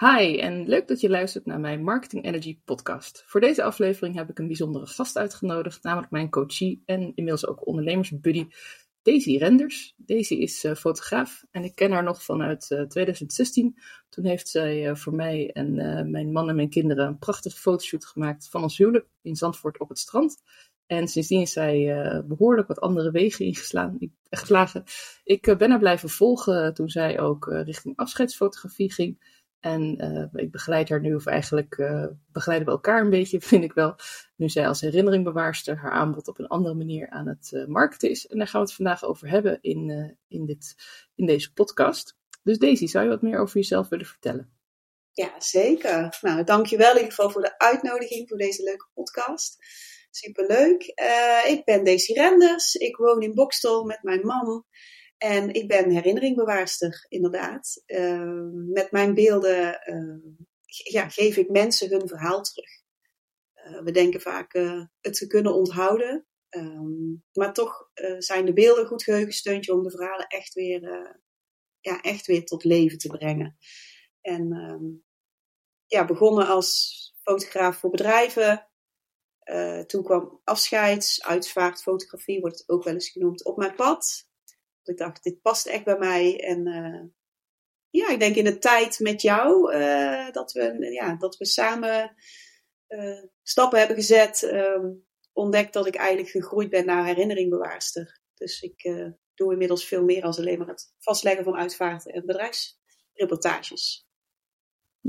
Hi en leuk dat je luistert naar mijn Marketing Energy podcast. Voor deze aflevering heb ik een bijzondere gast uitgenodigd, namelijk mijn coachie en inmiddels ook ondernemersbuddy Daisy Renders. Daisy is uh, fotograaf en ik ken haar nog vanuit uh, 2016. Toen heeft zij uh, voor mij en mijn man en mijn kinderen een prachtige fotoshoot gemaakt van ons huwelijk in Zandvoort op het strand. En sindsdien is zij behoorlijk wat andere wegen ingeslagen. Ik, geslagen. ik ben haar blijven volgen toen zij ook richting afscheidsfotografie ging. En ik begeleid haar nu, of eigenlijk begeleiden we elkaar een beetje, vind ik wel. Nu zij als herinneringbewaarster haar aanbod op een andere manier aan het markten is. En daar gaan we het vandaag over hebben in, in, dit, in deze podcast. Dus Daisy, zou je wat meer over jezelf willen vertellen? Ja, zeker. Nou, dankjewel in ieder geval voor de uitnodiging voor deze leuke podcast. Superleuk. Uh, ik ben Daisy Renders. Ik woon in Bokstel met mijn man. En ik ben herinneringbewaarster, inderdaad. Uh, met mijn beelden uh, ja, geef ik mensen hun verhaal terug. we denken vaak het te kunnen onthouden. Um, maar toch zijn de beelden goed geheugensteuntje om de verhalen echt weer, ja, echt weer tot leven te brengen. En ja, begonnen als fotograaf voor bedrijven. Toen kwam afscheids, uitvaartfotografie, wordt het ook wel eens genoemd, op mijn pad. Ik dacht, dit past echt bij mij. En uh, ja, ik denk in de tijd met jou uh, dat, we, ja, dat we samen stappen hebben gezet. Um, ontdekt dat ik eigenlijk gegroeid ben naar herinneringbewaarster. Dus ik doe inmiddels veel meer als alleen maar het vastleggen van uitvaarten en bedrijfsreportages.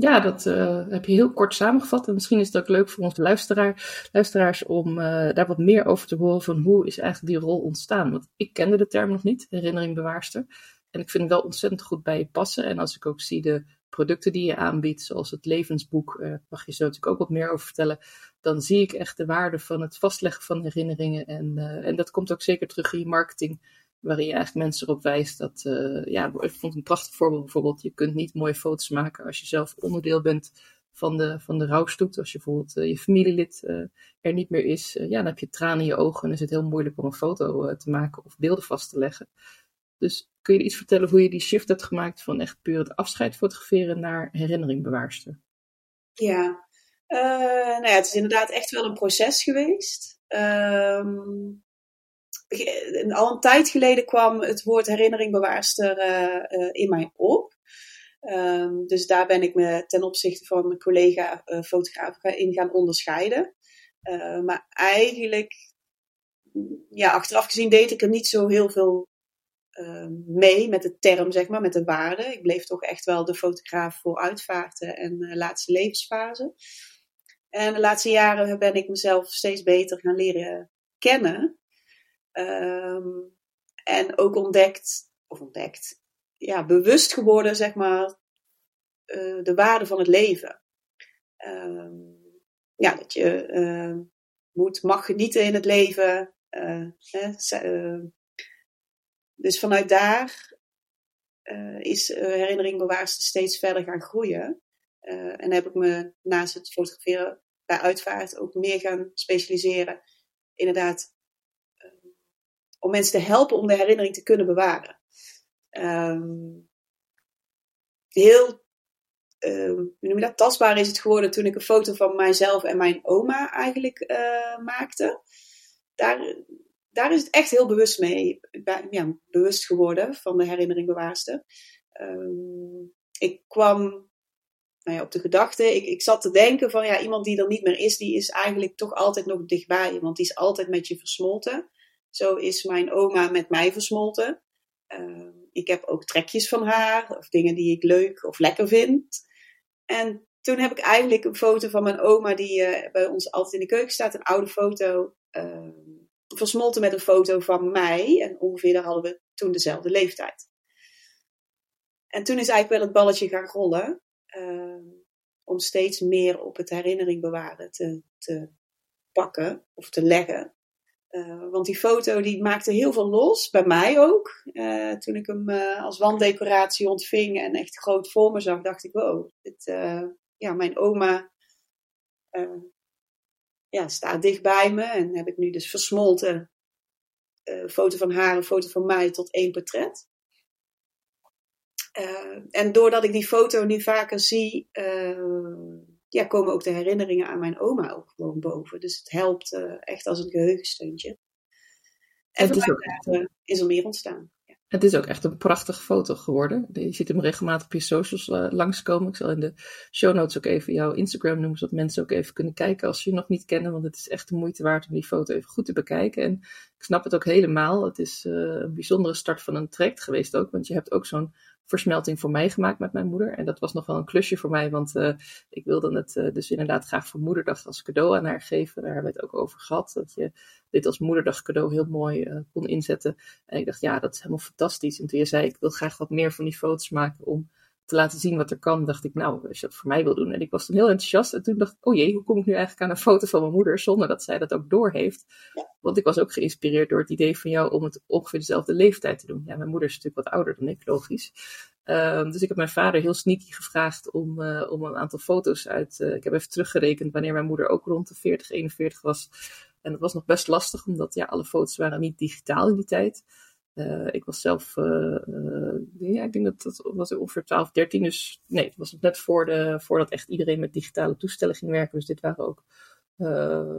Ja, dat uh, heb je heel kort samengevat. En misschien is het ook leuk voor onze luisteraar, luisteraars om uh, daar wat meer over te horen van hoe is eigenlijk die rol ontstaan. Want ik kende de term nog niet, herinneringbewaarster. En ik vind het wel ontzettend goed bij je passen. En als ik ook zie de producten die je aanbiedt, zoals het levensboek, uh, mag je zo natuurlijk ook wat meer over vertellen. Dan zie ik echt de waarde van het vastleggen van herinneringen. En, en dat komt ook zeker terug in je marketing waarin je eigenlijk mensen erop wijst dat, uh, ja, ik vond een prachtig voorbeeld bijvoorbeeld, je kunt niet mooie foto's maken als je zelf onderdeel bent van de, van de rouwstoet. Als je bijvoorbeeld uh, je familielid uh, er niet meer is, ja, dan heb je tranen in je ogen en is het heel moeilijk om een foto te maken of beelden vast te leggen. Dus kun je iets vertellen hoe je die shift hebt gemaakt van echt puur het afscheid fotograferen naar herinneringbewaarster? Ja, nou ja, het is inderdaad echt wel een proces geweest. Um, al een tijd geleden kwam het woord herinneringbewaarster uh, in mij op. Um, dus daar ben ik me ten opzichte van mijn collega uh, fotograaf in gaan onderscheiden. Maar eigenlijk, ja, achteraf gezien deed ik er niet zo heel veel ehm, mee met de term, zeg maar, met de waarde. Ik bleef toch echt wel de fotograaf voor uitvaarten en laatste levensfase. En de laatste jaren ben ik mezelf steeds beter gaan leren kennen. Um, en ook ontdekt, of ontdekt, ja, bewust geworden, zeg maar, uh, de waarde van het leven. Um, ja, dat je uh, moet, mag genieten in het leven. Uh, hè, dus vanuit daar is herinnering bewaarste steeds verder gaan groeien. en heb ik me naast het fotograferen bij uitvaart ook meer gaan specialiseren. Inderdaad, om mensen te helpen om de herinnering te kunnen bewaren. Um, heel hoe noem je dat, tastbaar is het geworden toen ik een foto van mijzelf en mijn oma eigenlijk uh, maakte. Daar, daar is het echt heel bewust mee, ja, bewust geworden van de herinnering bewaarste. Um, ik kwam nou ja, op de gedachte, ik, ik zat te denken van ja, iemand die er niet meer is, die is eigenlijk toch altijd nog dichtbij je, want die is altijd met je versmolten. Zo is mijn oma met mij versmolten. Uh, ik heb ook trekjes van haar, of dingen die ik leuk of lekker vind. En toen heb ik eigenlijk een foto van mijn oma, die uh, bij ons altijd in de keuken staat, een oude foto, uh, versmolten met een foto van mij. En ongeveer daar hadden we toen dezelfde leeftijd. En toen is eigenlijk wel het balletje gaan rollen. Ehm, om steeds meer op het herinnering bewaren te, te pakken of te leggen. Uh, want die foto die maakte heel veel los, bij mij ook. Uh, toen ik hem uh, als wanddecoratie ontving en echt groot voor me zag, dacht ik, wow, dit, ja, mijn oma ja, staat dicht bij me. En heb ik nu dus versmolten foto van haar, een foto van mij tot één portret. en doordat ik die foto nu vaker zie, ja, komen ook de herinneringen aan mijn oma ook gewoon boven. Dus het helpt echt als een geheugensteuntje. En het is, ook, is er meer ontstaan. Het is ook echt een prachtige foto geworden. Je ziet hem regelmatig op je socials uh, langskomen. Ik zal in de show notes ook even jouw Instagram noemen, zodat mensen ook even kunnen kijken als je je nog niet kennen. Want het is echt de moeite waard om die foto even goed te bekijken. En ik snap het ook helemaal. Het is uh, een bijzondere start van een traject geweest ook. Want je hebt ook zo'n versmelting voor mij gemaakt met mijn moeder. En dat was nog wel een klusje voor mij, want uh, ik wilde het uh, dus inderdaad graag voor moederdag als cadeau aan haar geven. Daar hebben we het ook over gehad, dat je dit als moederdag cadeau heel mooi uh, kon inzetten. En ik dacht, ja, dat is helemaal fantastisch. En toen je zei, ik wil graag wat meer van die foto's maken om te laten zien wat er kan, dacht ik, nou, als je dat voor mij wil doen. En ik was toen heel enthousiast. En toen dacht ik, oh jee, hoe kom ik nu eigenlijk aan een foto van mijn moeder zonder dat zij dat ook doorheeft? Want ik was ook geïnspireerd door het idee van jou om het ongeveer dezelfde leeftijd te doen. Ja, mijn moeder is natuurlijk wat ouder dan ik, logisch. Um, dus ik heb mijn vader heel sneaky gevraagd om, uh, om een aantal foto's uit. Uh, ik heb even teruggerekend wanneer mijn moeder ook rond de 40, 41 was. En dat was nog best lastig, omdat ja, alle foto's waren niet digitaal in die tijd. Uh, ik was zelf, ja, ik denk dat dat was ongeveer 12, 13. Dus nee, het was net voor de, voordat echt iedereen met digitale toestellen ging werken. Dus dit waren ook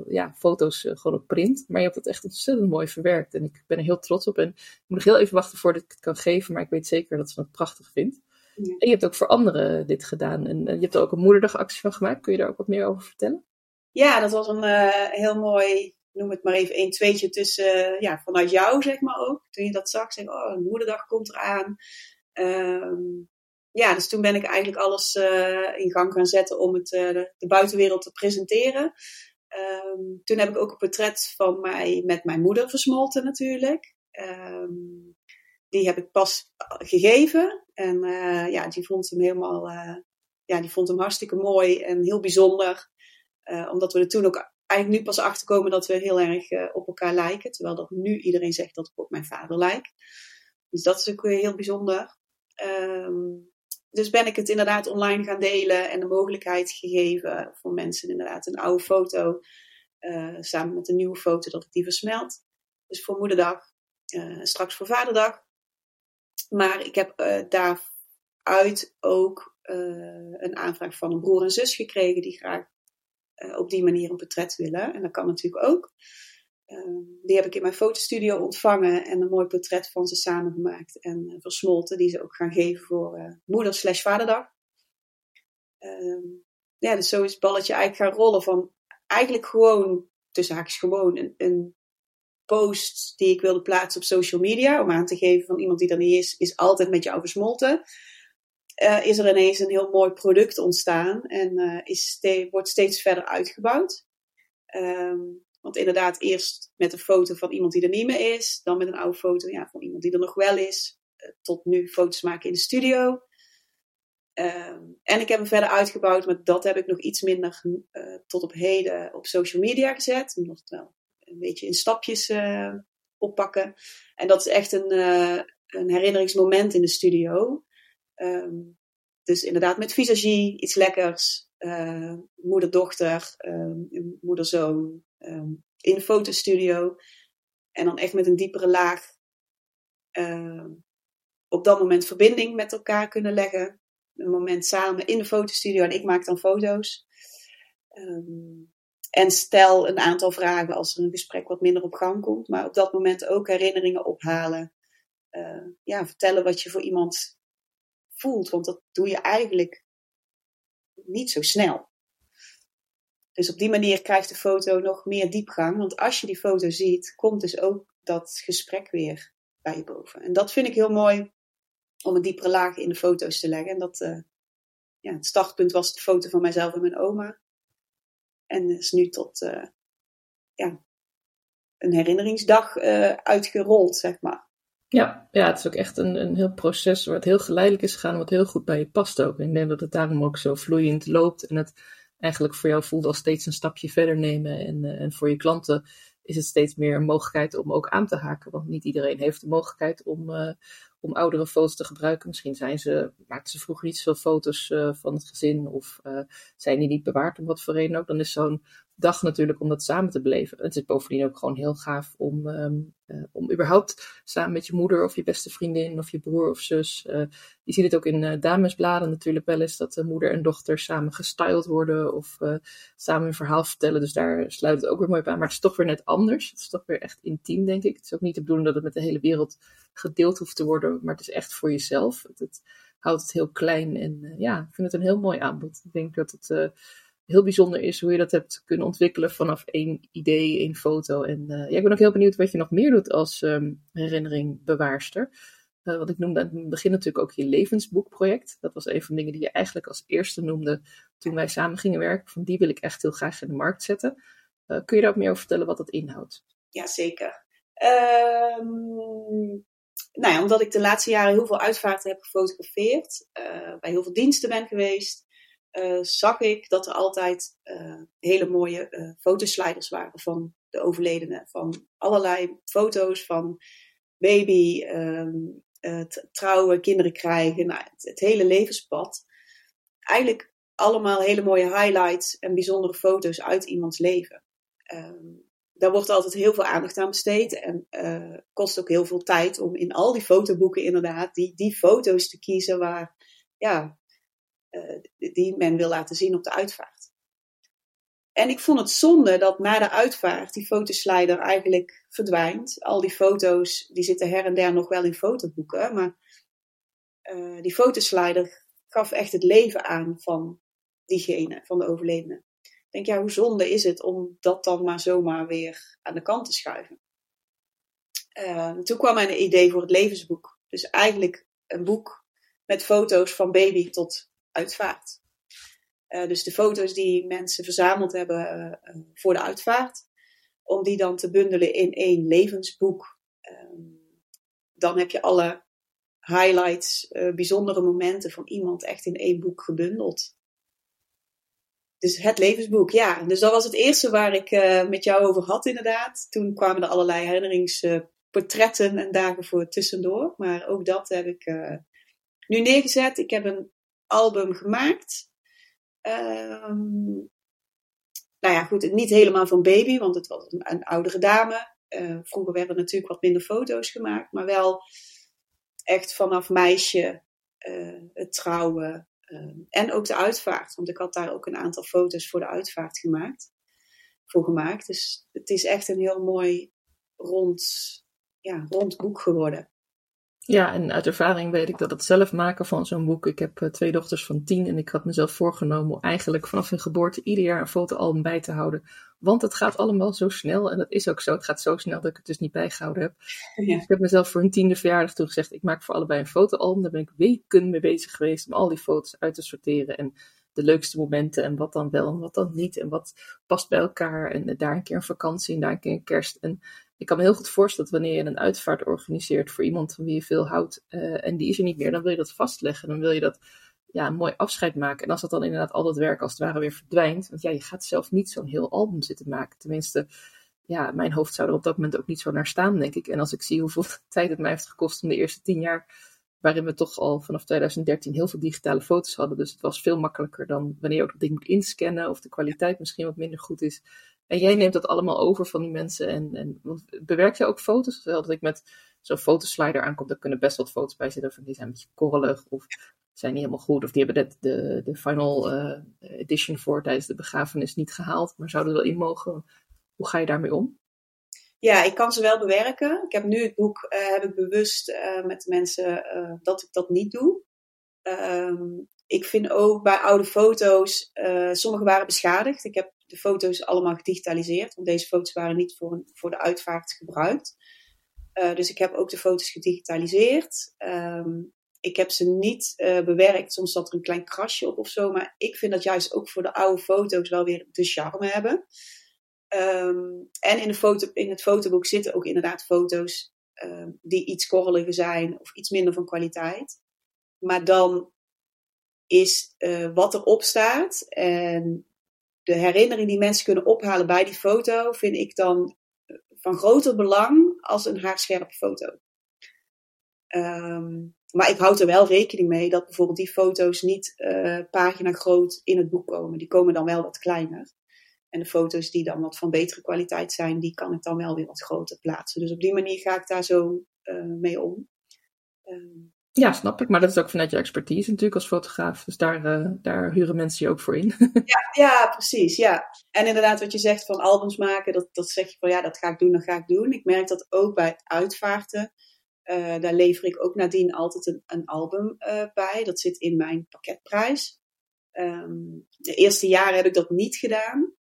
ja, foto's gewoon op print. Maar je hebt het echt ontzettend mooi verwerkt. En ik ben er heel trots op. En ik moet nog heel even wachten voordat ik het kan geven. Maar ik weet zeker dat ze het prachtig vindt. Ja. En je hebt ook voor anderen dit gedaan. En, en, je hebt er ook een moederdagactie van gemaakt. Kun je daar ook wat meer over vertellen? Ja, dat was een heel mooi, noem het maar even, een tweetje tussen, ja, vanuit jou zeg maar ook. Toen je dat zag, zeg oh, een moederdag komt eraan. Um, ja, dus toen ben ik eigenlijk alles in gang gaan zetten om het de, de buitenwereld te presenteren. Um, toen heb ik ook een portret van mij met mijn moeder versmolten natuurlijk. Um, die heb ik pas gegeven. En ja, die vond hem helemaal, ja, die vond hem hartstikke mooi en heel bijzonder. Omdat we er toen ook eigenlijk nu pas achter komen dat we heel erg op elkaar lijken. Terwijl dat nu iedereen zegt dat ik op mijn vader lijk. Dus dat is ook heel bijzonder. Um, dus ben ik het inderdaad online gaan delen en de mogelijkheid gegeven voor mensen inderdaad een oude foto uh, samen met een nieuwe foto dat ik die versmelt. Dus voor moederdag, uh, straks voor vaderdag. Maar ik heb daaruit ook een aanvraag van een broer en zus gekregen die graag op die manier een portret willen. En dat kan natuurlijk ook. Ehm, die heb ik in mijn fotostudio ontvangen en een mooi portret van ze samen gemaakt en uh, versmolten, die ze ook gaan geven voor uh, moeder slash vaderdag. Ehm, ja, dus zo is het balletje eigenlijk gaan rollen van eigenlijk gewoon, tussen haakjes gewoon, een, een, post die ik wilde plaatsen op social media, om aan te geven van iemand die er niet is, is altijd met jou versmolten. Uh, is er ineens een heel mooi product ontstaan en is ste wordt steeds verder uitgebouwd. Um, want inderdaad, eerst met een foto van iemand die er niet meer is. Dan met een oude foto ja, van iemand die er nog wel is. Uh, tot nu foto's maken in de studio. Um, en ik heb hem verder uitgebouwd, maar dat heb ik nog iets minder tot op heden op social media gezet. Nog wel een beetje in stapjes oppakken. En dat is echt een, een herinneringsmoment in de studio. Um, dus inderdaad met visagie, iets lekkers. moeder-dochter, moeder-zoon, um, in de fotostudio. En dan echt met een diepere laag uh, op dat moment verbinding met elkaar kunnen leggen. Een moment samen in de fotostudio en ik maak dan foto's. En stel een aantal vragen als er een gesprek wat minder op gang komt. Maar op dat moment ook herinneringen ophalen. Uh, ja, vertellen wat je voor iemand voelt. Want dat doe je eigenlijk niet zo snel. Dus op die manier krijgt de foto nog meer diepgang. Want als je die foto ziet, komt dus ook dat gesprek weer bij je boven. En dat vind ik heel mooi om een diepere laag in de foto's te leggen. En dat, uh, ja, het startpunt was de foto van mijzelf en mijn oma. En is nu tot uh, ja, een herinneringsdag uh, uitgerold, zeg maar. Ja, ja, het is ook echt een, een heel proces waar het heel geleidelijk is gegaan, wat heel goed bij je past ook. En ik denk dat het daarom ook zo vloeiend loopt en het eigenlijk voor jou voelt als steeds een stapje verder nemen. En, uh, en voor je klanten is het steeds meer een mogelijkheid om ook aan te haken. Want niet iedereen heeft de mogelijkheid om, uh, om oudere foto's te gebruiken. Misschien zijn ze, maakten ze vroeger niet zoveel foto's uh, van het gezin of zijn die niet bewaard om wat voor reden ook. Dan is zo'n dag natuurlijk om dat samen te beleven. Het is bovendien ook gewoon heel gaaf om, ehm, eh, om überhaupt samen met je moeder of je beste vriendin of je broer of zus. Uh, je ziet het ook in uh, damesbladen natuurlijk wel eens dat de moeder en dochter samen gestyled worden of samen een verhaal vertellen. Dus daar sluit het ook weer mooi op aan. Maar het is toch weer net anders. Het is toch weer echt intiem, denk ik. Het is ook niet de bedoeling dat het met de hele wereld gedeeld hoeft te worden, maar het is echt voor jezelf. Het, het houdt het heel klein en ja, ik vind het een heel mooi aanbod. Ik denk dat het heel bijzonder is hoe je dat hebt kunnen ontwikkelen vanaf één idee, één foto. En uh, ja, ik ben ook heel benieuwd wat je nog meer doet als um, herinneringbewaarster. Uh, want ik noemde aan het begin natuurlijk ook je levensboekproject. Dat was een van de dingen die je eigenlijk als eerste noemde toen wij samen gingen werken. Van die wil ik echt heel graag in de markt zetten. Uh, kun je daar ook meer over vertellen wat dat inhoudt? Ja, zeker. Um, nou ja, omdat ik de laatste jaren heel veel uitvaarten heb gefotografeerd, bij heel veel diensten ben geweest, zag ik dat er altijd uh, hele mooie uh, fotosliders waren van de overledene. Van allerlei foto's van baby, um, trouwen, kinderen krijgen, nou, het, hele levenspad. Eigenlijk allemaal hele mooie highlights en bijzondere foto's uit iemands leven. Um, daar wordt altijd heel veel aandacht aan besteed en kost ook heel veel tijd om in al die fotoboeken inderdaad die, die foto's te kiezen waar ja, die men wil laten zien op de uitvaart. En ik vond het zonde dat na de uitvaart die fotoslider eigenlijk verdwijnt. Al die foto's die zitten her en der nog wel in fotoboeken, maar uh, die fotoslider gaf echt het leven aan van diegene, van de overledene. Ik denk, ja, hoe zonde is het om dat dan maar zomaar weer aan de kant te schuiven. Uh, toen kwam een idee voor het levensboek. Dus eigenlijk een boek met foto's van baby tot uitvaart. Uh, dus de foto's die mensen verzameld hebben uh, voor de uitvaart, om die dan te bundelen in één levensboek. Um, dan heb je alle highlights, bijzondere momenten van iemand echt in één boek gebundeld. Dus het levensboek, ja. Dus dat was het eerste waar ik met jou over had, inderdaad. Toen kwamen er allerlei herinneringsportretten en dagen voor tussendoor. Maar ook dat heb ik nu neergezet. Ik heb een album gemaakt. Um, nou ja, goed, niet helemaal van baby, want het was een, oudere dame. Uh, vroeger werden natuurlijk wat minder foto's gemaakt, maar wel echt vanaf meisje, uh, het trouwen uh, en ook de uitvaart. Want ik had daar ook een aantal foto's voor de uitvaart gemaakt, voor gemaakt. Dus het is echt een heel mooi rond, ja, rond boek geworden. Ja, en uit ervaring weet ik dat het zelf maken van zo'n boek. Ik heb uh, twee dochters van tien en ik had mezelf voorgenomen om eigenlijk vanaf hun geboorte ieder jaar een fotoalbum bij te houden. Want het gaat allemaal zo snel en dat is ook zo. Het gaat zo snel dat ik het dus niet bijgehouden heb. Ja. Dus ik heb mezelf voor hun tiende verjaardag toen gezegd: ik maak voor allebei een fotoalbum. Daar ben ik weken mee bezig geweest om al die foto's uit te sorteren en de leukste momenten en wat dan wel en wat dan niet en wat past bij elkaar en daar een keer een vakantie en daar een keer een kerst. En ik kan me heel goed voorstellen dat wanneer je een uitvaart organiseert voor iemand van wie je veel houdt uh, en die is er niet meer, dan wil je dat vastleggen. Dan wil je dat ja, een mooi afscheid maken. En als dat dan inderdaad al dat werk als het ware weer verdwijnt, want ja, je gaat zelf niet zo'n heel album zitten maken. Tenminste, ja, mijn hoofd zou er op dat moment ook niet zo naar staan, denk ik. En als ik zie hoeveel tijd het mij heeft gekost om de eerste tien jaar, waarin we toch al vanaf 2013 heel veel digitale foto's hadden. Dus het was veel makkelijker dan wanneer je ook dat ding moet inscannen of de kwaliteit misschien wat minder goed is. En jij neemt dat allemaal over van die mensen. En, en bewerk je ook foto's? Terwijl dat ik met zo'n fotoslider aankom, daar kunnen best wat foto's bij zitten. Van die zijn een beetje korrelig of zijn niet helemaal goed. Of die hebben de, de, de final uh, edition voor tijdens de begrafenis niet gehaald. Maar zouden er wel in mogen. Hoe ga je daarmee om? Ja, ik kan ze wel bewerken. Ik heb nu het boek, uh, heb ik bewust uh, met mensen dat ik dat niet doe. Um, ik vind ook bij oude foto's, sommige waren beschadigd. Ik heb de foto's allemaal gedigitaliseerd. Want deze foto's waren niet voor, een, voor de uitvaart gebruikt. Uh, dus ik heb ook de foto's gedigitaliseerd. Um, ik heb ze niet uh, bewerkt. Soms zat er een klein krasje op of zo. Maar ik vind dat juist ook voor de oude foto's wel weer de charme hebben. Um, en in, de foto, in het fotoboek zitten ook inderdaad foto's uh, die iets korreliger zijn of iets minder van kwaliteit. Maar dan is uh, wat erop staat en de herinnering die mensen kunnen ophalen bij die foto, vind ik dan van groter belang als een haarscherpe foto. Um, maar ik houd er wel rekening mee dat bijvoorbeeld die foto's niet uh, pagina groot in het boek komen. Die komen dan wel wat kleiner. En de foto's die dan wat van betere kwaliteit zijn, die kan ik dan wel weer wat groter plaatsen. Dus op die manier ga ik daar zo mee om. Ehm, ja, snap ik. Maar dat is ook vanuit je expertise natuurlijk als fotograaf. Dus daar, uh, daar huren mensen je ook voor in. ja, ja, precies. Ja. En inderdaad, wat je zegt van albums maken, dat, dat zeg je van ja, dat ga ik doen, dat ga ik doen. Ik merk dat ook bij uitvaarten. Uh, daar lever ik ook nadien altijd een, een album uh, bij. Dat zit in mijn pakketprijs. Um, de eerste jaren heb ik dat niet gedaan.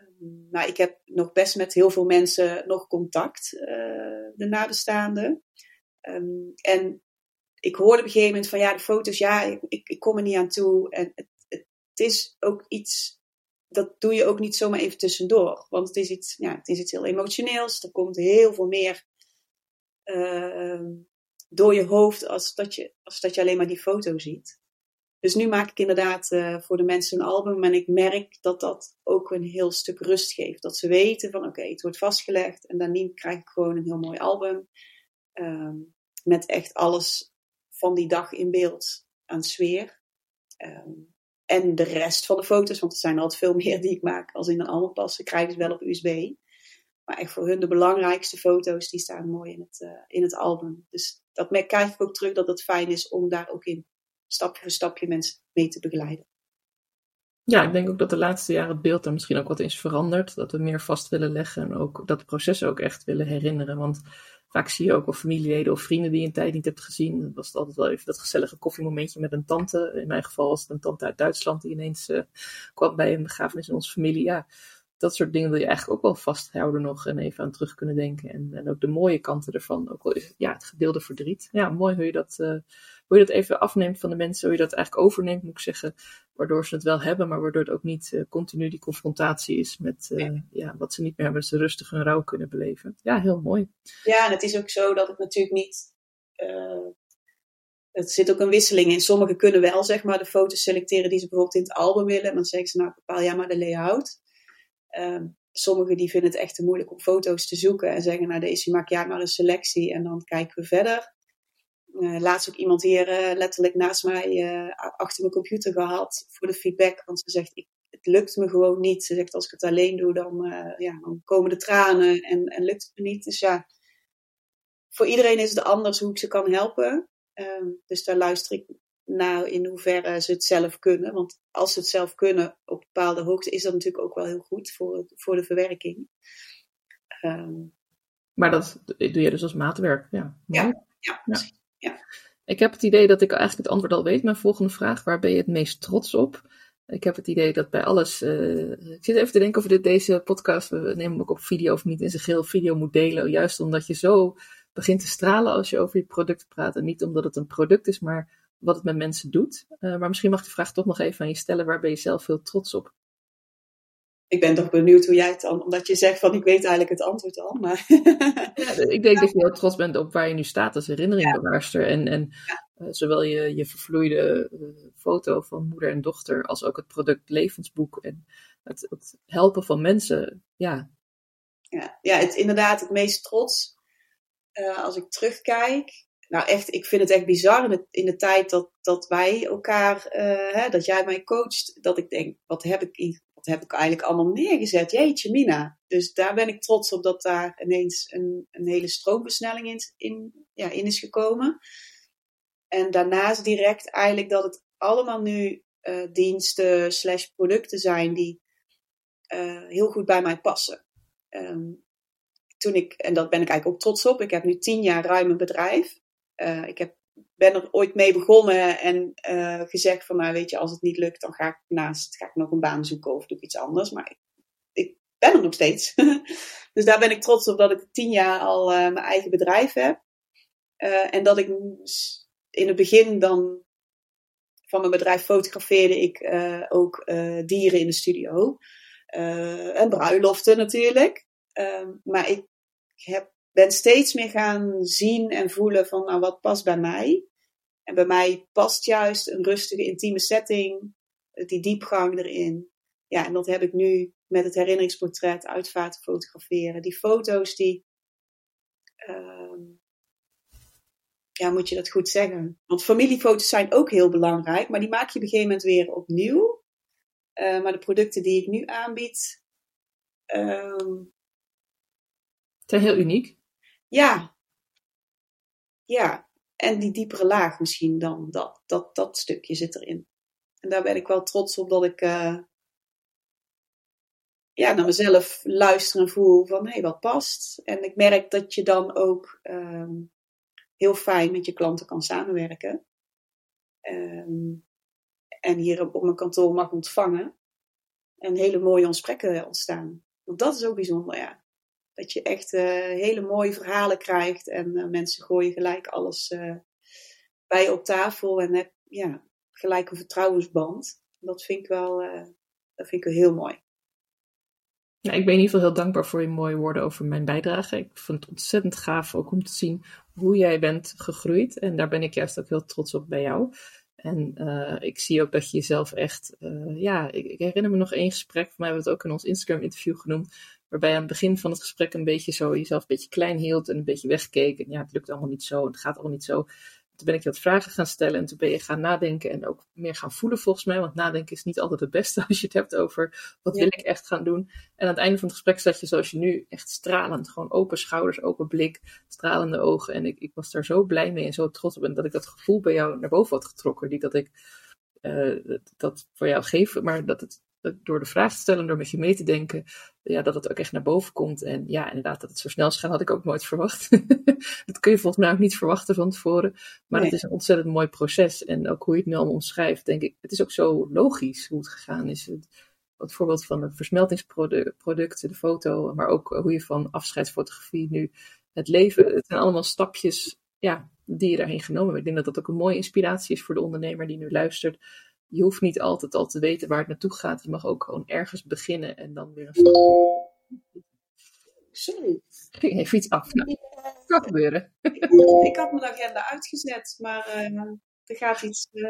Um, maar ik heb nog best met heel veel mensen nog contact, de nabestaanden. Um, en ik hoorde op een gegeven moment van ja, de foto's, ja, ik, ik, kom er niet aan toe. En het, het, is ook iets, dat doe je ook niet zomaar even tussendoor. Want het is iets, ja, het is iets heel emotioneels. Er komt heel veel meer uh, door je hoofd als dat, je, als dat je alleen maar die foto ziet. Dus nu maak ik inderdaad uh, voor de mensen een album en ik merk dat dat ook een heel stuk rust geeft. Dat ze weten van oké, het wordt vastgelegd en dan krijg ik gewoon een heel mooi album. Um, met echt alles van die dag in beeld aan sfeer. Um, en de rest van de foto's, want er zijn altijd veel meer die ik maak als in een album passen, krijgen ze wel op USB. Maar echt voor hun de belangrijkste foto's, die staan mooi in het, uh, in het album. Dus dat krijg ik ook terug dat het fijn is om daar ook in stapje voor stapje mensen mee te begeleiden. Ja, ik denk ook dat de laatste jaren het beeld er misschien ook wat is veranderd. Dat we meer vast willen leggen en ook dat proces ook echt willen herinneren. Want Vaak zie je ook wel familieleden of vrienden die je een tijd niet hebt gezien. Dan was altijd wel even dat gezellige koffiemomentje met een tante. In mijn geval was het een tante uit Duitsland die ineens uh, kwam bij een begrafenis in onze familie. Ja, dat soort dingen wil je eigenlijk ook wel vasthouden nog en even aan terug kunnen denken. En, en ook de mooie kanten ervan. Ook wel is ja, het gedeelde verdriet. Ja, mooi hoe je dat, uh, hoe je dat even afneemt van de mensen. Hoe je dat eigenlijk overneemt, moet ik zeggen. Waardoor ze het wel hebben, maar waardoor het ook niet uh, continu die confrontatie is met uh, ja, wat ze niet meer hebben. Dat ze rustig hun rouw kunnen beleven. Ja, heel mooi. Ja, en het is ook zo dat het natuurlijk niet het zit ook een wisseling in. Sommigen kunnen wel zeg maar, de foto's selecteren die ze bijvoorbeeld in het album willen. Maar dan zeggen ze, nou bepaal jij maar de layout. Um, sommigen die vinden het echt te moeilijk om foto's te zoeken en zeggen, nou deze maak jij maar een selectie en dan kijken we verder. Uh, laatst ook iemand hier uh, letterlijk naast mij uh, achter mijn computer gehad voor de feedback. Want ze zegt, ik, het lukt me gewoon niet. Ze zegt, als ik het alleen doe, dan, ja, dan komen de tranen en, en lukt het me niet. Dus ja, voor iedereen is het anders hoe ik ze kan helpen. Ehm, dus daar luister ik naar in hoeverre ze het zelf kunnen. Want als ze het zelf kunnen op bepaalde hoogte, is dat natuurlijk ook wel heel goed voor, voor de verwerking. Um, maar dat doe je dus als maatwerk, ja. Ja, ja, ja. Ik heb het idee dat ik eigenlijk het antwoord al weet. Mijn volgende vraag, waar ben je het meest trots op? Ik heb het idee dat bij alles. Uh, ik zit even te denken of dit, deze podcast. We nemen hem ook op video of niet in zijn geheel video moet delen. Juist omdat je zo begint te stralen als je over je product praat. En niet omdat het een product is, maar wat het met mensen doet. Uh, maar misschien mag ik de vraag toch nog even aan je stellen. Waar ben je zelf heel trots op? Ik ben toch benieuwd hoe jij het dan, omdat je zegt van ik weet eigenlijk het antwoord al. Maar... ja, ik denk dat je heel trots bent op waar je nu staat als herinneringsbewaarster. Ja. En, en uh, zowel je, je vervloeide uh, foto van moeder en dochter, als ook het product levensboek. En het, het helpen van mensen, ja. Ja, ja het, inderdaad het meest trots. als ik terugkijk, nou echt, ik vind het echt bizar in de, in de tijd dat, dat wij elkaar, hè, dat jij mij coacht, dat ik denk, wat heb ik, wat heb ik eigenlijk allemaal neergezet? Jeetje, Mina. Dus daar ben ik trots op dat daar ineens een, een hele stroomversnelling in, in, ja, in is gekomen. En daarnaast direct eigenlijk dat het allemaal nu uh, diensten slash producten zijn die uh, heel goed bij mij passen. Um, toen ik, en dat ben ik eigenlijk ook trots op, ik heb nu tien jaar ruim een bedrijf. Uh, ik heb, ben er ooit mee begonnen en uh, gezegd van, nou weet je, als het niet lukt, dan ga ik naast ga ik nog een baan zoeken of doe ik iets anders. Maar ik, ben er nog steeds. dus daar ben ik trots op dat ik tien jaar al uh, mijn eigen bedrijf heb. en dat ik in het begin dan van mijn bedrijf fotografeerde ik ook dieren in de studio. en bruiloften natuurlijk. Ehm, maar ik heb ben steeds meer gaan zien en voelen van nou, wat past bij mij. En bij mij past juist een rustige, intieme setting, die diepgang erin. Ja, en dat heb ik nu met het herinneringsportret, uitvaart fotograferen. Die foto's die, uh, ja, moet je dat goed zeggen? Want familiefoto's zijn ook heel belangrijk, maar die maak je op een gegeven moment weer opnieuw. Uh, maar de producten die ik nu aanbied, Um, zijn heel uniek. Ja. Ja. En die diepere laag misschien dan, dat, dat, dat stukje zit erin. En daar ben ik wel trots op dat ik uh, ja, naar mezelf luister en voel van hé, hey, wat past. En ik merk dat je dan ook um, heel fijn met je klanten kan samenwerken. Um, en hier op mijn kantoor mag ontvangen. En hele mooie gesprekken ontstaan. Want dat is ook bijzonder, ja. Dat je echt uh, hele mooie verhalen krijgt en uh, mensen gooien gelijk alles uh, bij op tafel en heb ja, gelijk een vertrouwensband. Dat vind ik wel, dat vind ik heel mooi. Ja, ik ben in ieder geval heel dankbaar voor je mooie woorden over mijn bijdrage. Ik vond het ontzettend gaaf ook om te zien hoe jij bent gegroeid. En daar ben ik juist ook heel trots op bij jou. En ik zie ook dat je jezelf echt, ja, ik, ik, herinner me nog één gesprek, voor mij hebben het ook in ons Instagram-interview genoemd, waarbij je aan het begin van het gesprek een beetje zo jezelf een beetje klein hield en een beetje wegkeek. En ja, het lukt allemaal niet zo, het gaat allemaal niet zo. Toen ben ik je wat vragen gaan stellen en toen ben je gaan nadenken en ook meer gaan voelen volgens mij. Want nadenken is niet altijd het beste als je het hebt over wat wil ik echt gaan doen. En aan het einde van het gesprek zat je zoals je nu echt stralend. Gewoon open schouders, open blik, stralende ogen. En ik, ik was daar zo blij mee en zo trots op. En dat ik dat gevoel bij jou naar boven had getrokken. Die dat ik uh, dat voor jou geef. Maar dat het door de vraag te stellen, door met je mee te denken, ja, dat het ook echt naar boven komt. En ja, inderdaad, dat het zo snel gaat, had ik ook nooit verwacht. dat kun je volgens mij ook niet verwachten van tevoren. Maar het is een ontzettend mooi proces. En ook hoe je het nu allemaal omschrijft, denk ik, het is ook zo logisch hoe het gegaan is. Het, het voorbeeld van de versmeltingsproducten, de foto, maar ook hoe je van afscheidsfotografie nu het leven. Het zijn allemaal stapjes ja, die je daarheen genomen hebt. Ik denk dat dat ook een mooie inspiratie is voor de ondernemer die nu luistert je hoeft niet altijd al te weten waar het naartoe gaat. Je mag ook gewoon ergens beginnen en dan weer een stap. Sorry. Ging even iets af. Nou, kan gebeuren. Ik, had mijn agenda uitgezet, maar uh, er gaat iets. Uh...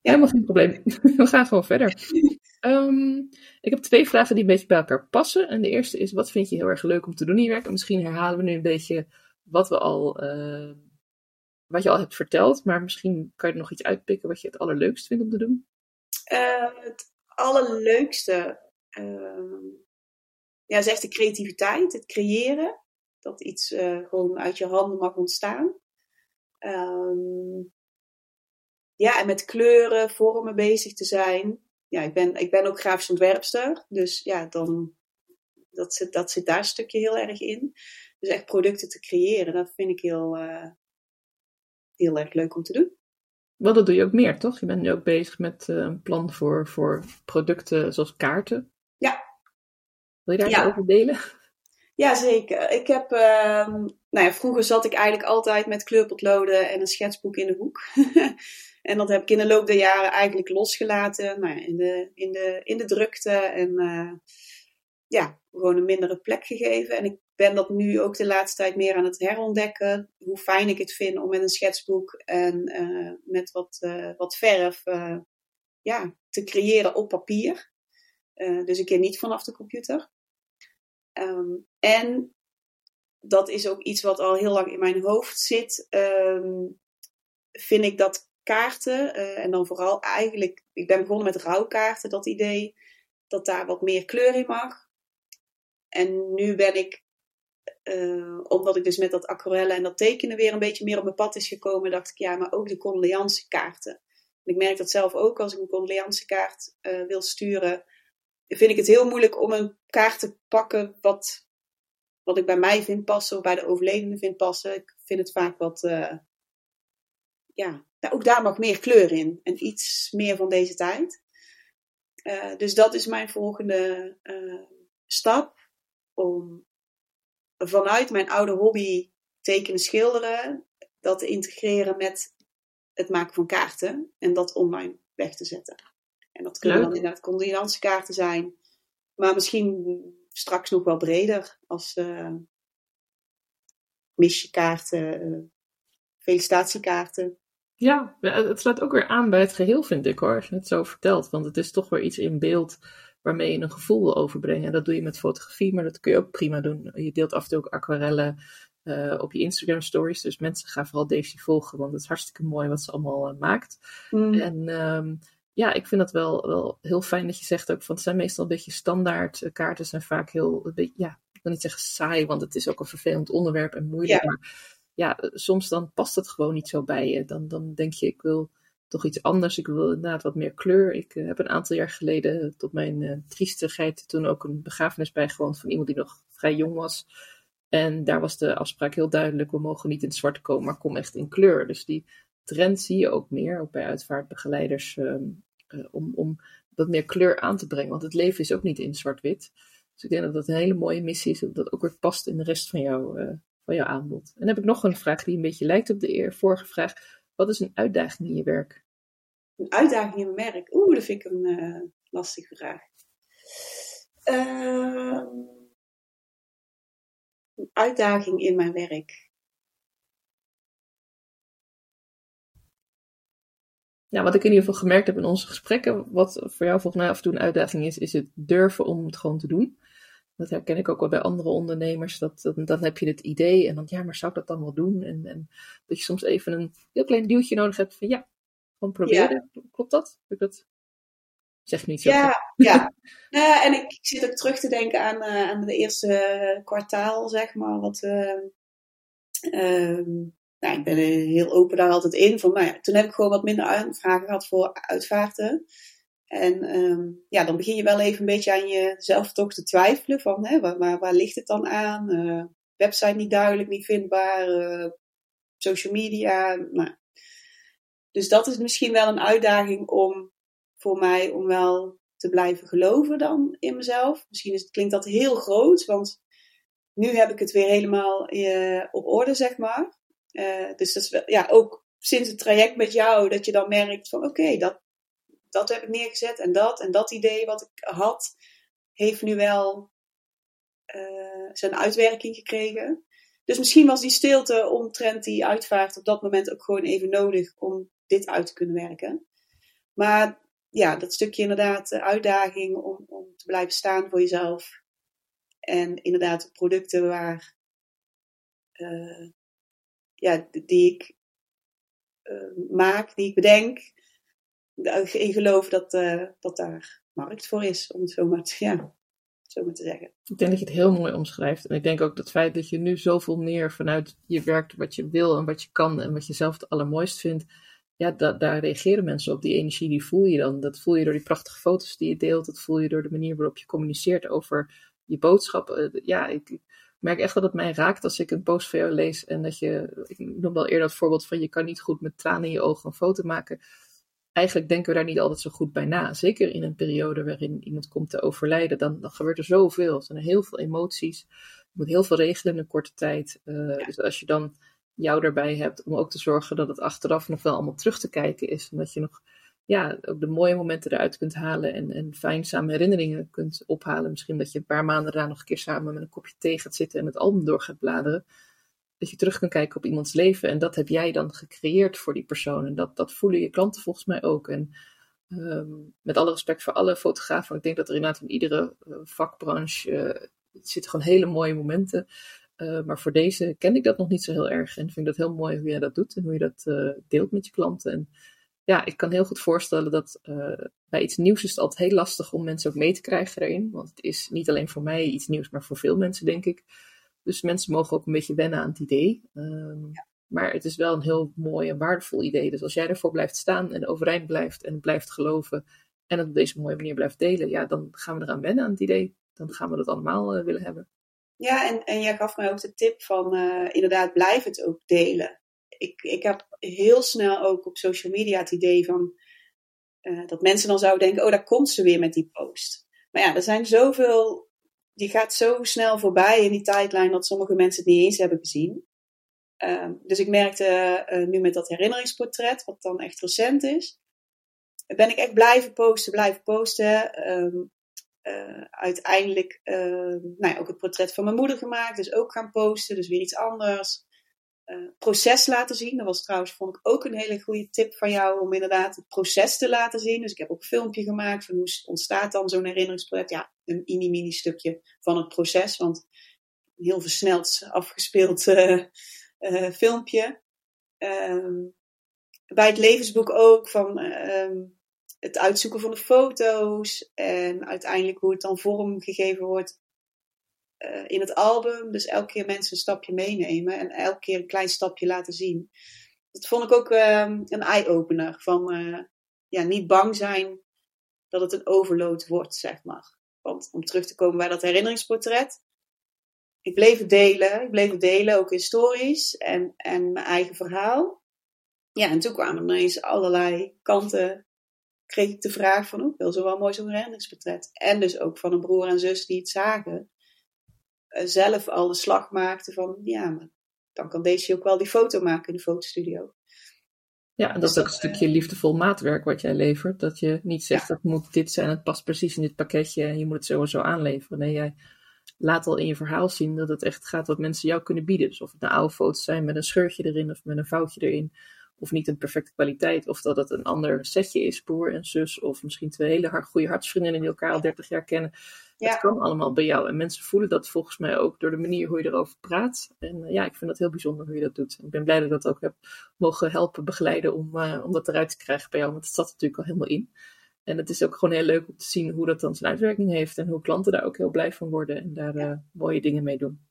Ja. Helemaal geen probleem. We gaan gewoon verder. Um, ik heb twee vragen die een beetje bij elkaar passen. En de eerste is: wat vind je heel erg leuk om te doen in je werk? En misschien herhalen we nu een beetje wat we al. Uh, wat je al hebt verteld, maar misschien kan je er nog iets uitpikken wat je het allerleukst vindt om te doen? Uh, het allerleukste uh, ja, is de creativiteit, het creëren. Dat iets uh, gewoon uit je handen mag ontstaan. Um, ja, en met kleuren, vormen bezig te zijn. Ja, ik ben, ik ben ook grafisch ontwerpster, dus ja, dan, dat, zit, dat zit daar een stukje heel erg in. Dus echt producten te creëren, dat vind ik heel, heel erg leuk om te doen. Wel, dat doe je ook meer, toch? Je bent nu ook bezig met uh, een plan voor, voor producten zoals kaarten. Ja. Wil je daar ja. over delen? Ja, zeker. Ik heb, uh, nou ja, vroeger zat ik eigenlijk altijd met kleurpotloden en een schetsboek in de hoek. en dat heb ik in de loop der jaren eigenlijk losgelaten. Nou ja, in, de, in, de, in de drukte en uh, ja, gewoon een mindere plek gegeven. En ik ben dat nu ook de laatste tijd meer aan het herontdekken. Hoe fijn ik het vind om met een schetsboek en uh, met wat, uh, wat verf uh, ja, te creëren op papier. dus een keer niet vanaf de computer. Um, en dat is ook iets wat al heel lang in mijn hoofd zit. Um, vind ik dat kaarten, en dan vooral eigenlijk, ik ben begonnen met rouwkaarten, dat idee dat daar wat meer kleur in mag. En nu ben ik, uh, omdat ik dus met dat aquarellen en dat tekenen weer een beetje meer op mijn pad is gekomen, dacht ik ja, maar ook de condoleancekaarten. En ik merk dat zelf ook als ik een condoleancekaart uh, wil sturen, vind ik het heel moeilijk om een kaart te pakken wat, wat ik bij mij vind passen of bij de overledene vind passen. Ik vind het vaak wat, uh, ja, ook daar mag meer kleur in en iets meer van deze tijd. Dus dat is mijn volgende stap om vanuit mijn oude hobby tekenen, schilderen, dat te integreren met het maken van kaarten en dat online weg te zetten. En dat kunnen dan inderdaad condoleancekaarten zijn, maar misschien straks nog wel breder als uh, misjekaarten, uh, felicitatiekaarten. Ja, het sluit ook weer aan bij het geheel, vind ik hoor, als je het zo vertelt. Want het is toch weer iets in beeld waarmee je een gevoel wil overbrengen. En dat doe je met fotografie, maar dat kun je ook prima doen. Je deelt af en toe ook aquarellen uh, op je Instagram stories. Dus mensen gaan vooral Daisy volgen, want het is hartstikke mooi wat ze allemaal uh, maakt. Mm. En um, ja, ik vind dat wel, wel heel fijn dat je zegt ook, van het zijn meestal een beetje standaard. Kaarten zijn vaak heel, een beetje, ja, ik wil niet zeggen saai, want het is ook een vervelend onderwerp en moeilijk. Ja. Maar ja, soms dan past het gewoon niet zo bij je. Dan, dan denk je, ik wil toch iets anders. Ik wil inderdaad wat meer kleur. Ik eh, heb een aantal jaar geleden tot mijn uh, triestigheid toen ook een begrafenis bijgewoond van iemand die nog vrij jong was. En daar was de afspraak heel duidelijk, we mogen niet in zwart komen, maar kom echt in kleur. Dus die trend zie je ook meer, ook bij uitvaartbegeleiders, um, uh, om, om wat meer kleur aan te brengen. Want het leven is ook niet in zwart-wit. Dus ik denk dat dat een hele mooie missie is, dat ook weer past in de rest van, jou, van jouw aanbod. En dan heb ik nog een vraag die een beetje lijkt op de vorige vraag. Wat is een uitdaging in je werk? Een uitdaging in mijn werk? Oeh, dat vind ik een uh, lastige vraag. Uh, een uitdaging in mijn werk. Ja, wat ik in ieder geval gemerkt heb in onze gesprekken, wat voor jou volgens mij af en toe een uitdaging is, is het durven om het gewoon te doen. Dat herken ik ook wel bij andere ondernemers. Dat, dat, dan heb je het idee en dan, ja, maar zou ik dat dan wel doen? En, en dat je soms even een heel klein duwtje nodig hebt van, ja, gewoon proberen. Ja. Klopt dat? Heb ik dat? Zeg niet zo. Ja, ja. nou, en ik, ik, zit ook terug te denken aan, uh, aan de eerste kwartaal, zeg maar. Wat, uh, uh, nou, ik ben heel open daar altijd in. Van, nou ja, toen heb ik gewoon wat minder aanvragen gehad voor uitvaarten. En um, ja, dan begin je wel even een beetje aan jezelf toch te twijfelen. Van, hè, waar, waar, ligt het dan aan? Uh, website niet duidelijk, niet vindbaar. Uh, social media. Nou. Dus dat is misschien wel een uitdaging om voor mij om wel te blijven geloven dan in mezelf. Misschien is, klinkt dat heel groot, want nu heb ik het weer helemaal uh, op orde, zeg maar. Dus dat is wel, ja, ook sinds het traject met jou, dat je dan merkt van oké, dat, dat heb ik neergezet en dat en dat idee wat ik had, heeft nu wel uh, zijn uitwerking gekregen. Dus misschien was die stilte omtrent die uitvaart op dat moment ook gewoon even nodig om dit uit te kunnen werken. Maar ja, dat stukje inderdaad de uitdaging om, om te blijven staan voor jezelf. En inderdaad producten waar, uh, ja, die ik uh, maak, die ik bedenk, in geloof dat, uh, dat daar markt voor is, om het zo maar, te, ja, zo maar te zeggen. Ik denk dat je het heel mooi omschrijft. En ik denk ook dat het feit dat je nu zoveel meer vanuit je werkt wat je wil en wat je kan en wat je zelf het allermooist vindt, ja, da daar reageren mensen op. Die energie, die voel je dan. Dat voel je door die prachtige foto's die je deelt. Dat voel je door de manier waarop je communiceert over je boodschappen. Ja, ik, merk echt dat het mij raakt als ik een post van jou lees. En dat je, ik noem wel eerder dat voorbeeld van je kan niet goed met tranen in je ogen een foto maken. Eigenlijk denken we daar niet altijd zo goed bij na. Zeker in een periode waarin iemand komt te overlijden. Dan, dan gebeurt er zoveel. Er zijn heel veel emoties. Je moet heel veel regelen in een korte tijd. Uh, ja. Dus als je dan jou erbij hebt om ook te zorgen dat het achteraf nog wel allemaal terug te kijken is. En dat je nog ja, ook de mooie momenten eruit kunt halen en, en fijn samen herinneringen kunt ophalen. Misschien dat je een paar maanden daarna nog een keer samen met een kopje thee gaat zitten en het album door gaat bladeren. Dat je terug kan kijken op iemands leven en dat heb jij dan gecreëerd voor die persoon. En dat, dat voelen je klanten volgens mij ook. En um, met alle respect voor alle fotografen, ik denk dat er inderdaad in iedere uh, vakbranche uh, zitten gewoon hele mooie momenten. Uh, maar voor deze ken ik dat nog niet zo heel erg. En vind ik dat heel mooi hoe jij dat doet en hoe je dat deelt met je klanten. En ja, ik kan heel goed voorstellen dat bij iets nieuws is het altijd heel lastig om mensen ook mee te krijgen erin. Want het is niet alleen voor mij iets nieuws, maar voor veel mensen, denk ik. Dus mensen mogen ook een beetje wennen aan het idee. Um, ja. Maar het is wel een heel mooi en waardevol idee. Dus als jij ervoor blijft staan en overeind blijft en blijft geloven en het op deze mooie manier blijft delen, ja, dan gaan we eraan wennen aan het idee. Dan gaan we dat allemaal willen hebben. Ja, en, en jij gaf mij ook de tip van uh, inderdaad blijf het ook delen. Ik, ik heb heel snel ook op social media het idee van uh, dat mensen dan zouden denken, oh daar komt ze weer met die post. Maar ja, er zijn zoveel, die gaat zo snel voorbij in die tijdlijn dat sommige mensen het niet eens hebben gezien. Uh, dus ik merkte uh, nu met dat herinneringsportret, wat dan echt recent is, ben ik echt blijven posten, blijven posten. Um, uh, uiteindelijk uh, nou ja, ook het portret van mijn moeder gemaakt. Dus ook gaan posten. Dus weer iets anders. Uh, proces laten zien. Dat was trouwens, vond ik ook een hele goede tip van jou. Om inderdaad het proces te laten zien. Dus ik heb ook een filmpje gemaakt. Van hoe ontstaat dan zo'n herinneringsproject. Ja, een mini-mini stukje van het proces. Want een heel versneld afgespeeld filmpje. bij het levensboek ook. Van het uitzoeken van de foto's en uiteindelijk hoe het dan vormgegeven wordt uh, in het album. Dus elke keer mensen een stapje meenemen en elke keer een klein stapje laten zien. Dat vond ik ook uh, een eye-opener. Van uh, ja, niet bang zijn dat het een overload wordt, zeg maar. Want om terug te komen bij dat herinneringsportret. Ik bleef het delen. Ik bleef het delen, ook in stories en, en mijn eigen verhaal. Ja, en toen kwamen ineens allerlei kanten. Kreeg ik de vraag van, oh, ik wil zo wel mooi zo'n herinneringsportret. En dus ook van een broer en zus die het zagen. Uh, zelf al de slag maakten van, ja, maar dan kan deze ook wel die foto maken in de fotostudio. Ja, en dat is ook een stukje liefdevol maatwerk wat jij levert. Dat je niet zegt, dat moet dit zijn, het past precies in dit pakketje en je moet het sowieso aanleveren. Nee, jij laat al in je verhaal zien dat het echt gaat wat mensen jou kunnen bieden. Dus of het nou oude foto's zijn met een scheurtje erin of met een foutje erin. Of niet een perfecte kwaliteit. Of dat het een ander setje is, broer en zus. Of misschien twee hele goede hartsvriendinnen die elkaar al 30 jaar kennen. Ja. Het kan allemaal bij jou. En mensen voelen dat volgens mij ook door de manier hoe je erover praat. En uh, ja, ik vind dat heel bijzonder hoe je dat doet. Ik ben blij dat ik dat ook heb mogen helpen begeleiden om, uh, om dat eruit te krijgen bij jou. Want het zat natuurlijk al helemaal in. En het is ook gewoon heel leuk om te zien hoe dat dan zijn uitwerking heeft. En hoe klanten daar ook heel blij van worden en daar uh, mooie dingen mee doen.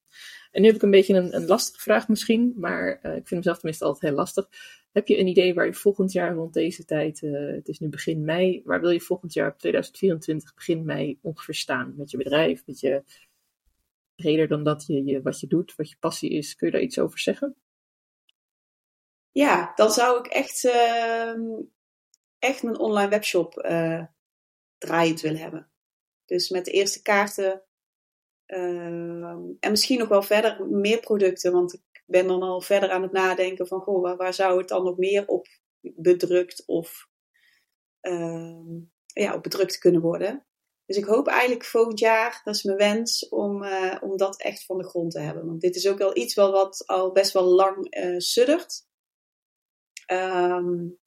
En nu heb ik een beetje een, een lastige vraag misschien, maar ik vind mezelf tenminste altijd heel lastig. Heb je een idee waar je volgend jaar rond deze tijd, uh, het is nu begin mei, waar wil je volgend jaar 2024 begin mei ongeveer staan? Met je bedrijf, met je breder dan dat je, je, wat je doet, wat je passie is. Kun je daar iets over zeggen? Ja, dan zou ik echt, uh, echt een online webshop uh, draaiend willen hebben. Dus met de eerste kaarten en misschien nog wel verder meer producten, want ik ben dan al verder aan het nadenken van, goh, waar, zou het dan nog meer op bedrukt of uh, ja, op bedrukt kunnen worden. Dus ik hoop eigenlijk volgend jaar, dat is mijn wens, om, uh, om dat echt van de grond te hebben. Want dit is ook wel iets wel wat al best wel lang uh, suddert. Um,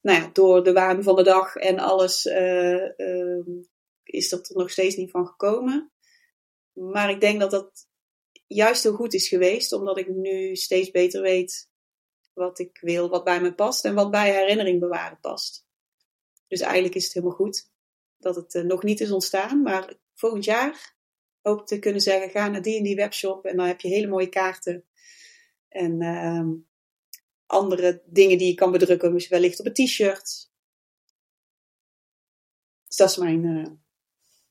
nou ja, door de waan van de dag en alles uh, is dat er nog steeds niet van gekomen. Maar ik denk dat dat juist heel goed is geweest, omdat ik nu steeds beter weet wat ik wil, wat bij me past en wat bij herinnering bewaren past. Dus eigenlijk is het helemaal goed dat het uh, nog niet is ontstaan, maar volgend jaar hoop te kunnen zeggen: ga naar die en die webshop en dan heb je hele mooie kaarten en uh, andere dingen die je kan bedrukken, misschien wellicht op een t-shirt. Dus dat is mijn, uh,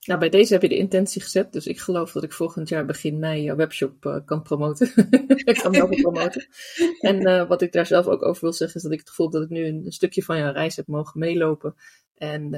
nou, bij deze heb je de intentie gezet, dus ik geloof dat ik volgend jaar begin mei jouw webshop uh, kan promoten. ik kan wel promoten. En uh, wat ik daar zelf ook over wil zeggen, is dat ik het gevoel dat ik nu een, stukje van jouw reis heb mogen meelopen. En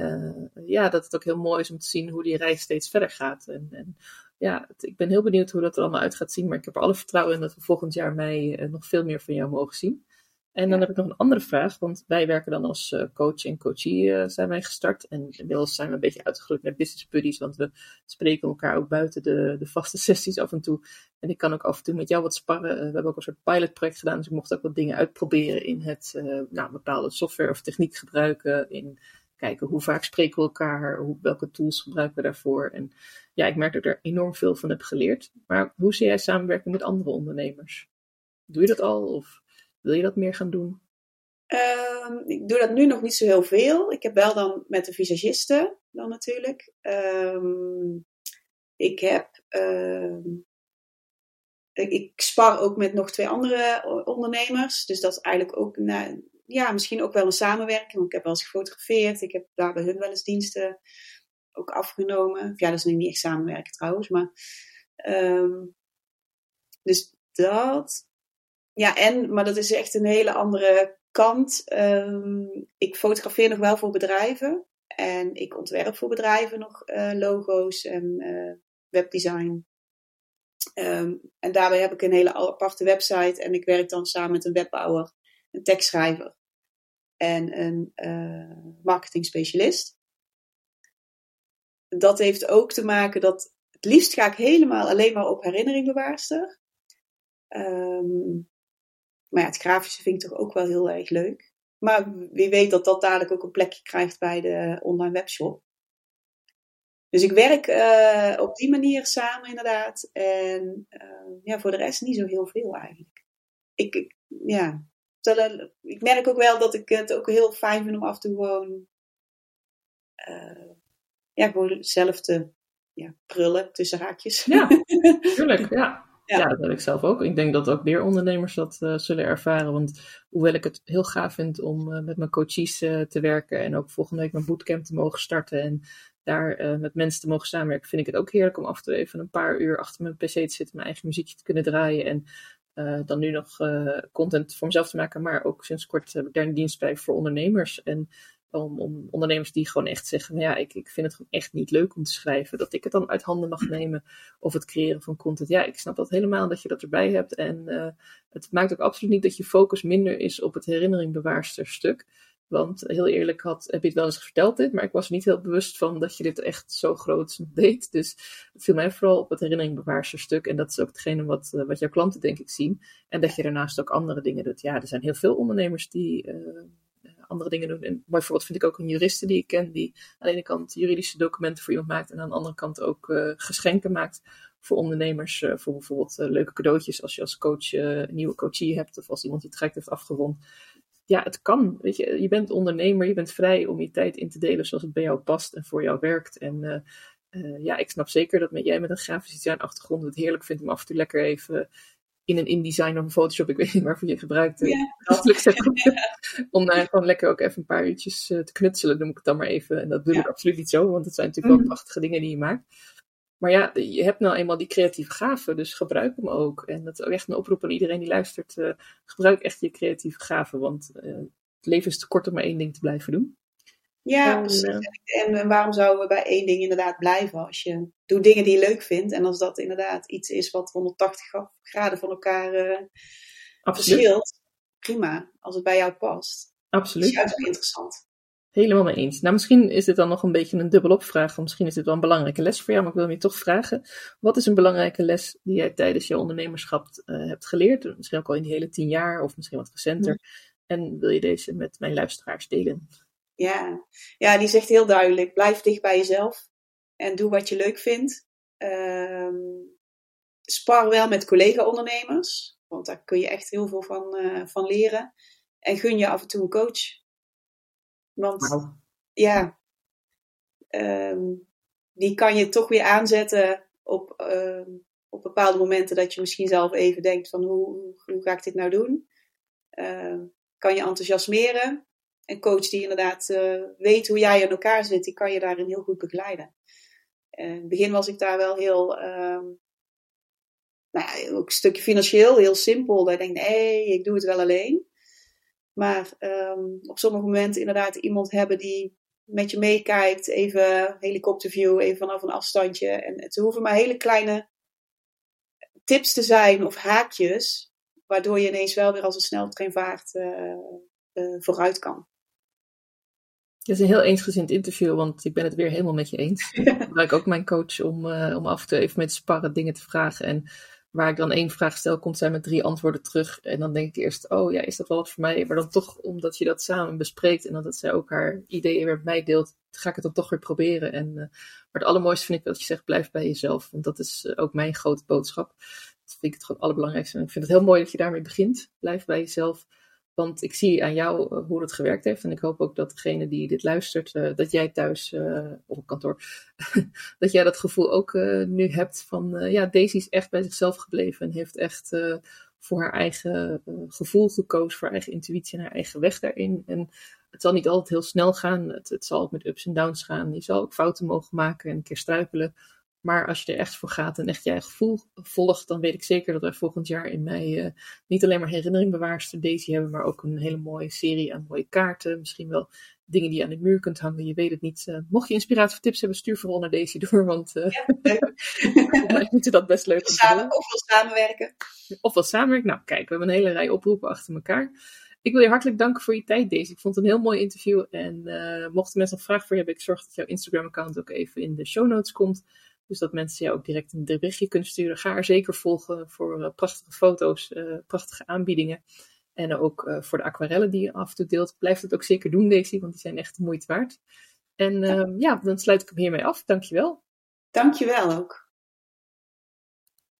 ja, dat het ook heel mooi is om te zien hoe die reis steeds verder gaat. En, en ja, ik ben heel benieuwd hoe dat er allemaal uit gaat zien, maar ik heb er alle vertrouwen in dat we volgend jaar mei nog veel meer van jou mogen zien. En dan heb ik nog een andere vraag, want wij werken dan als uh, coach en coachie uh, zijn wij gestart. En inmiddels zijn we een beetje uitgegroeid naar business buddies, want we spreken elkaar ook buiten de, de vaste sessies af en toe. En ik kan ook af en toe met jou wat sparren. Uh, we hebben ook een soort pilotproject gedaan, dus ik mocht ook wat dingen uitproberen in het nou, bepaalde software of techniek gebruiken. In kijken hoe vaak spreken we elkaar, hoe, welke tools gebruiken we daarvoor. En ja, ik merk dat ik er enorm veel van heb geleerd. Maar hoe zie jij samenwerken met andere ondernemers? Doe je dat al? Of wil je dat meer gaan doen? Uh, ik doe dat nu nog niet zo heel veel. Ik heb wel dan met de visagisten dan natuurlijk. Uh, ik heb... Uh, ik, spar ook met nog twee andere ondernemers. Dus dat is eigenlijk ook... Ja, misschien ook wel een samenwerking. Want ik heb wel eens gefotografeerd. Ik heb daar bij hun wel eens diensten ook afgenomen. Ja, dat is nu niet echt samenwerken trouwens. Maar... Ehm, dus dat ja, en, maar dat is echt een hele andere kant. Um, ik fotografeer nog wel voor bedrijven. En ik ontwerp voor bedrijven nog uh, logo's en uh, webdesign. Um, en daarbij heb ik een hele aparte website. En ik werk dan samen met een webbouwer, een tekstschrijver en een uh, marketing specialist. Dat heeft ook te maken dat het liefst ga ik helemaal alleen maar op herinnering bewaarster. Um, maar ja, het grafische vind ik toch ook wel heel erg leuk. Maar wie weet dat dat dadelijk ook een plekje krijgt bij de online webshop. Dus ik werk uh, op die manier samen inderdaad. En uh, ja, voor de rest niet zo heel veel eigenlijk. Ik, ik, ja, ik merk ook wel dat ik het ook heel fijn vind om af en toe gewoon ja, gewoon zelf te ja, prullen tussen haakjes. Ja, tuurlijk, ja. Ja. dat heb ik zelf ook. Ik denk dat ook meer ondernemers dat uh, zullen ervaren. Want hoewel ik het heel gaaf vind om uh, met mijn coaches uh, te werken en ook volgende week mijn bootcamp te mogen starten en daar met mensen te mogen samenwerken, vind ik het ook heerlijk om af en toe even een paar uur achter mijn pc te zitten, mijn eigen muziekje te kunnen draaien en dan nu nog content voor mezelf te maken, maar ook sinds kort moderne dienst bij voor ondernemers. En om, ondernemers die gewoon echt zeggen: ja, ik, ik vind het gewoon echt niet leuk om te schrijven. Dat ik het dan uit handen mag nemen. Of het creëren van content. Ja, ik snap dat helemaal dat je dat erbij hebt. En uh, het maakt ook absoluut niet dat je focus minder is op het herinneringbewaarster stuk. Want heel eerlijk had, heb je het wel eens verteld dit, maar ik was niet heel bewust van dat je dit echt zo groot deed. Dus het viel mij vooral op het herinneringsbewaarster stuk. En dat is ook hetgene wat, uh, wat jouw klanten denk ik zien. En dat je daarnaast ook andere dingen doet. Ja, er zijn heel veel ondernemers die... Uh, andere dingen doen. En bijvoorbeeld vind ik ook een juriste die ik ken, die aan de ene kant juridische documenten voor iemand maakt en aan de andere kant ook uh, geschenken maakt voor ondernemers. Uh, voor bijvoorbeeld uh, leuke cadeautjes als je als coach een nieuwe coachie hebt of als iemand het traject heeft afgerond. Ja, het kan. Weet je, je bent ondernemer, je bent vrij om je tijd in te delen zoals het bij jou past en voor jou werkt. En ja, ik snap zeker dat met, jij met een grafisch design achtergrond het heerlijk vindt om af en toe lekker even in een InDesign of een Photoshop, ik weet niet waarvoor je gebruikt. Yeah. Om daar gewoon lekker ook even een paar uurtjes uh, te knutselen, noem ik het dan maar even. En dat doe ik absoluut niet zo, want het zijn natuurlijk wel mhm. prachtige dingen die je maakt. Maar ja, je hebt nou eenmaal die creatieve gaven, dus gebruik hem ook. En dat is ook echt een oproep aan iedereen die luistert. Uh, gebruik echt je creatieve gaven, want uh, het leven is te kort om maar één ding te blijven doen. Ja, precies. En, en, waarom zouden we bij één ding inderdaad blijven? Als je doet dingen die je leuk vindt en als dat inderdaad iets is wat 180 graden van elkaar uh, verschilt, prima. Als het bij jou past. Absoluut. Dat is juist interessant. Helemaal mee eens. Nou, misschien is dit dan nog een beetje een dubbelop vraag, want misschien is dit wel een belangrijke les voor jou, maar ik wil je toch vragen. Wat is een belangrijke les die jij tijdens je ondernemerschap uh, hebt geleerd? Misschien ook al in die hele tien jaar of misschien wat recenter. En wil je deze met mijn luisteraars delen? Ja. ja, die zegt heel duidelijk: blijf dicht bij jezelf en doe wat je leuk vindt. Um, spar wel met collega-ondernemers, want daar kun je echt heel veel van, uh, van leren. En gun je af en toe een coach. Want ja, um, die kan je toch weer aanzetten op, uh, op bepaalde momenten dat je misschien zelf even denkt van hoe, hoe ga ik dit nou doen? Uh, kan je enthousiasmeren een coach die inderdaad uh, weet hoe jij in elkaar zit, die kan je daarin heel goed begeleiden. Uh, in het begin was ik daar wel heel, uh, nou ja, ook een stukje financieel, heel simpel. Dat ik denk, nee, ik doe het wel alleen. Maar um, op sommige momenten inderdaad iemand hebben die met je meekijkt, even helikopterview, even vanaf een afstandje. En het hoeven maar hele kleine tips te zijn of haakjes, waardoor je ineens wel weer als een sneltreinvaart uh, vooruit kan. Het is een heel eensgezind interview, want ik ben het weer helemaal met je eens. Ik gebruik ook mijn coach om, uh, om af en toe even met sparren dingen te vragen. En waar ik dan één vraag stel, komt zij met drie antwoorden terug. En dan denk ik eerst, oh ja, is dat wel wat voor mij? Maar dan toch, omdat je dat samen bespreekt en dat zij ook haar ideeën weer met mij deelt, ga ik het dan toch weer proberen. En, uh, maar het allermooiste vind ik dat je zegt, blijf bij jezelf. Want dat is uh, ook mijn grote boodschap. Dat vind ik het gewoon allerbelangrijkste. En ik vind het heel mooi dat je daarmee begint. Blijf bij jezelf. Want ik zie aan jou uh, hoe het gewerkt heeft. En ik hoop ook dat degene die dit luistert, uh, dat jij thuis uh, op kantoor, dat jij dat gevoel ook nu hebt van, ja, Daisy is echt bij zichzelf gebleven en heeft echt voor haar eigen gevoel gekozen, voor haar eigen intuïtie en haar eigen weg daarin. En het zal niet altijd heel snel gaan. Het, het zal ook met ups en downs gaan. Je zal ook fouten mogen maken en een keer struikelen. Maar als je er echt voor gaat en echt je eigen gevoel volgt, dan weet ik zeker dat wij volgend jaar in mei uh, niet alleen maar herinneringbewaarster Daisy hebben, maar ook een hele mooie serie aan mooie kaarten. Misschien wel dingen die je aan de muur kunt hangen. Je weet het niet. Uh, mocht je inspiratie of tips hebben, stuur vooral naar Daisy door, want uh, ja, vind dat best leuk. Samen, of wel samenwerken. Of wel samenwerken. Nou, kijk, we hebben een hele rij oproepen achter elkaar. Ik wil je hartelijk danken voor je tijd, Daisy. Ik vond het een heel mooi interview. En uh, mochten mensen nog vragen voor je hebben, ik zorg dat jouw Instagram-account ook even in de show notes komt. Dus dat mensen jou ook direct een berichtje kunnen sturen. Ga er zeker volgen voor uh, prachtige foto's, uh, prachtige aanbiedingen. En ook uh, voor de aquarellen die je af en toe deelt. Blijf dat ook zeker doen, Daisy, want die zijn echt de moeite waard. En ja. ja, dan sluit ik hem hiermee af. Dankjewel. Dankjewel ook.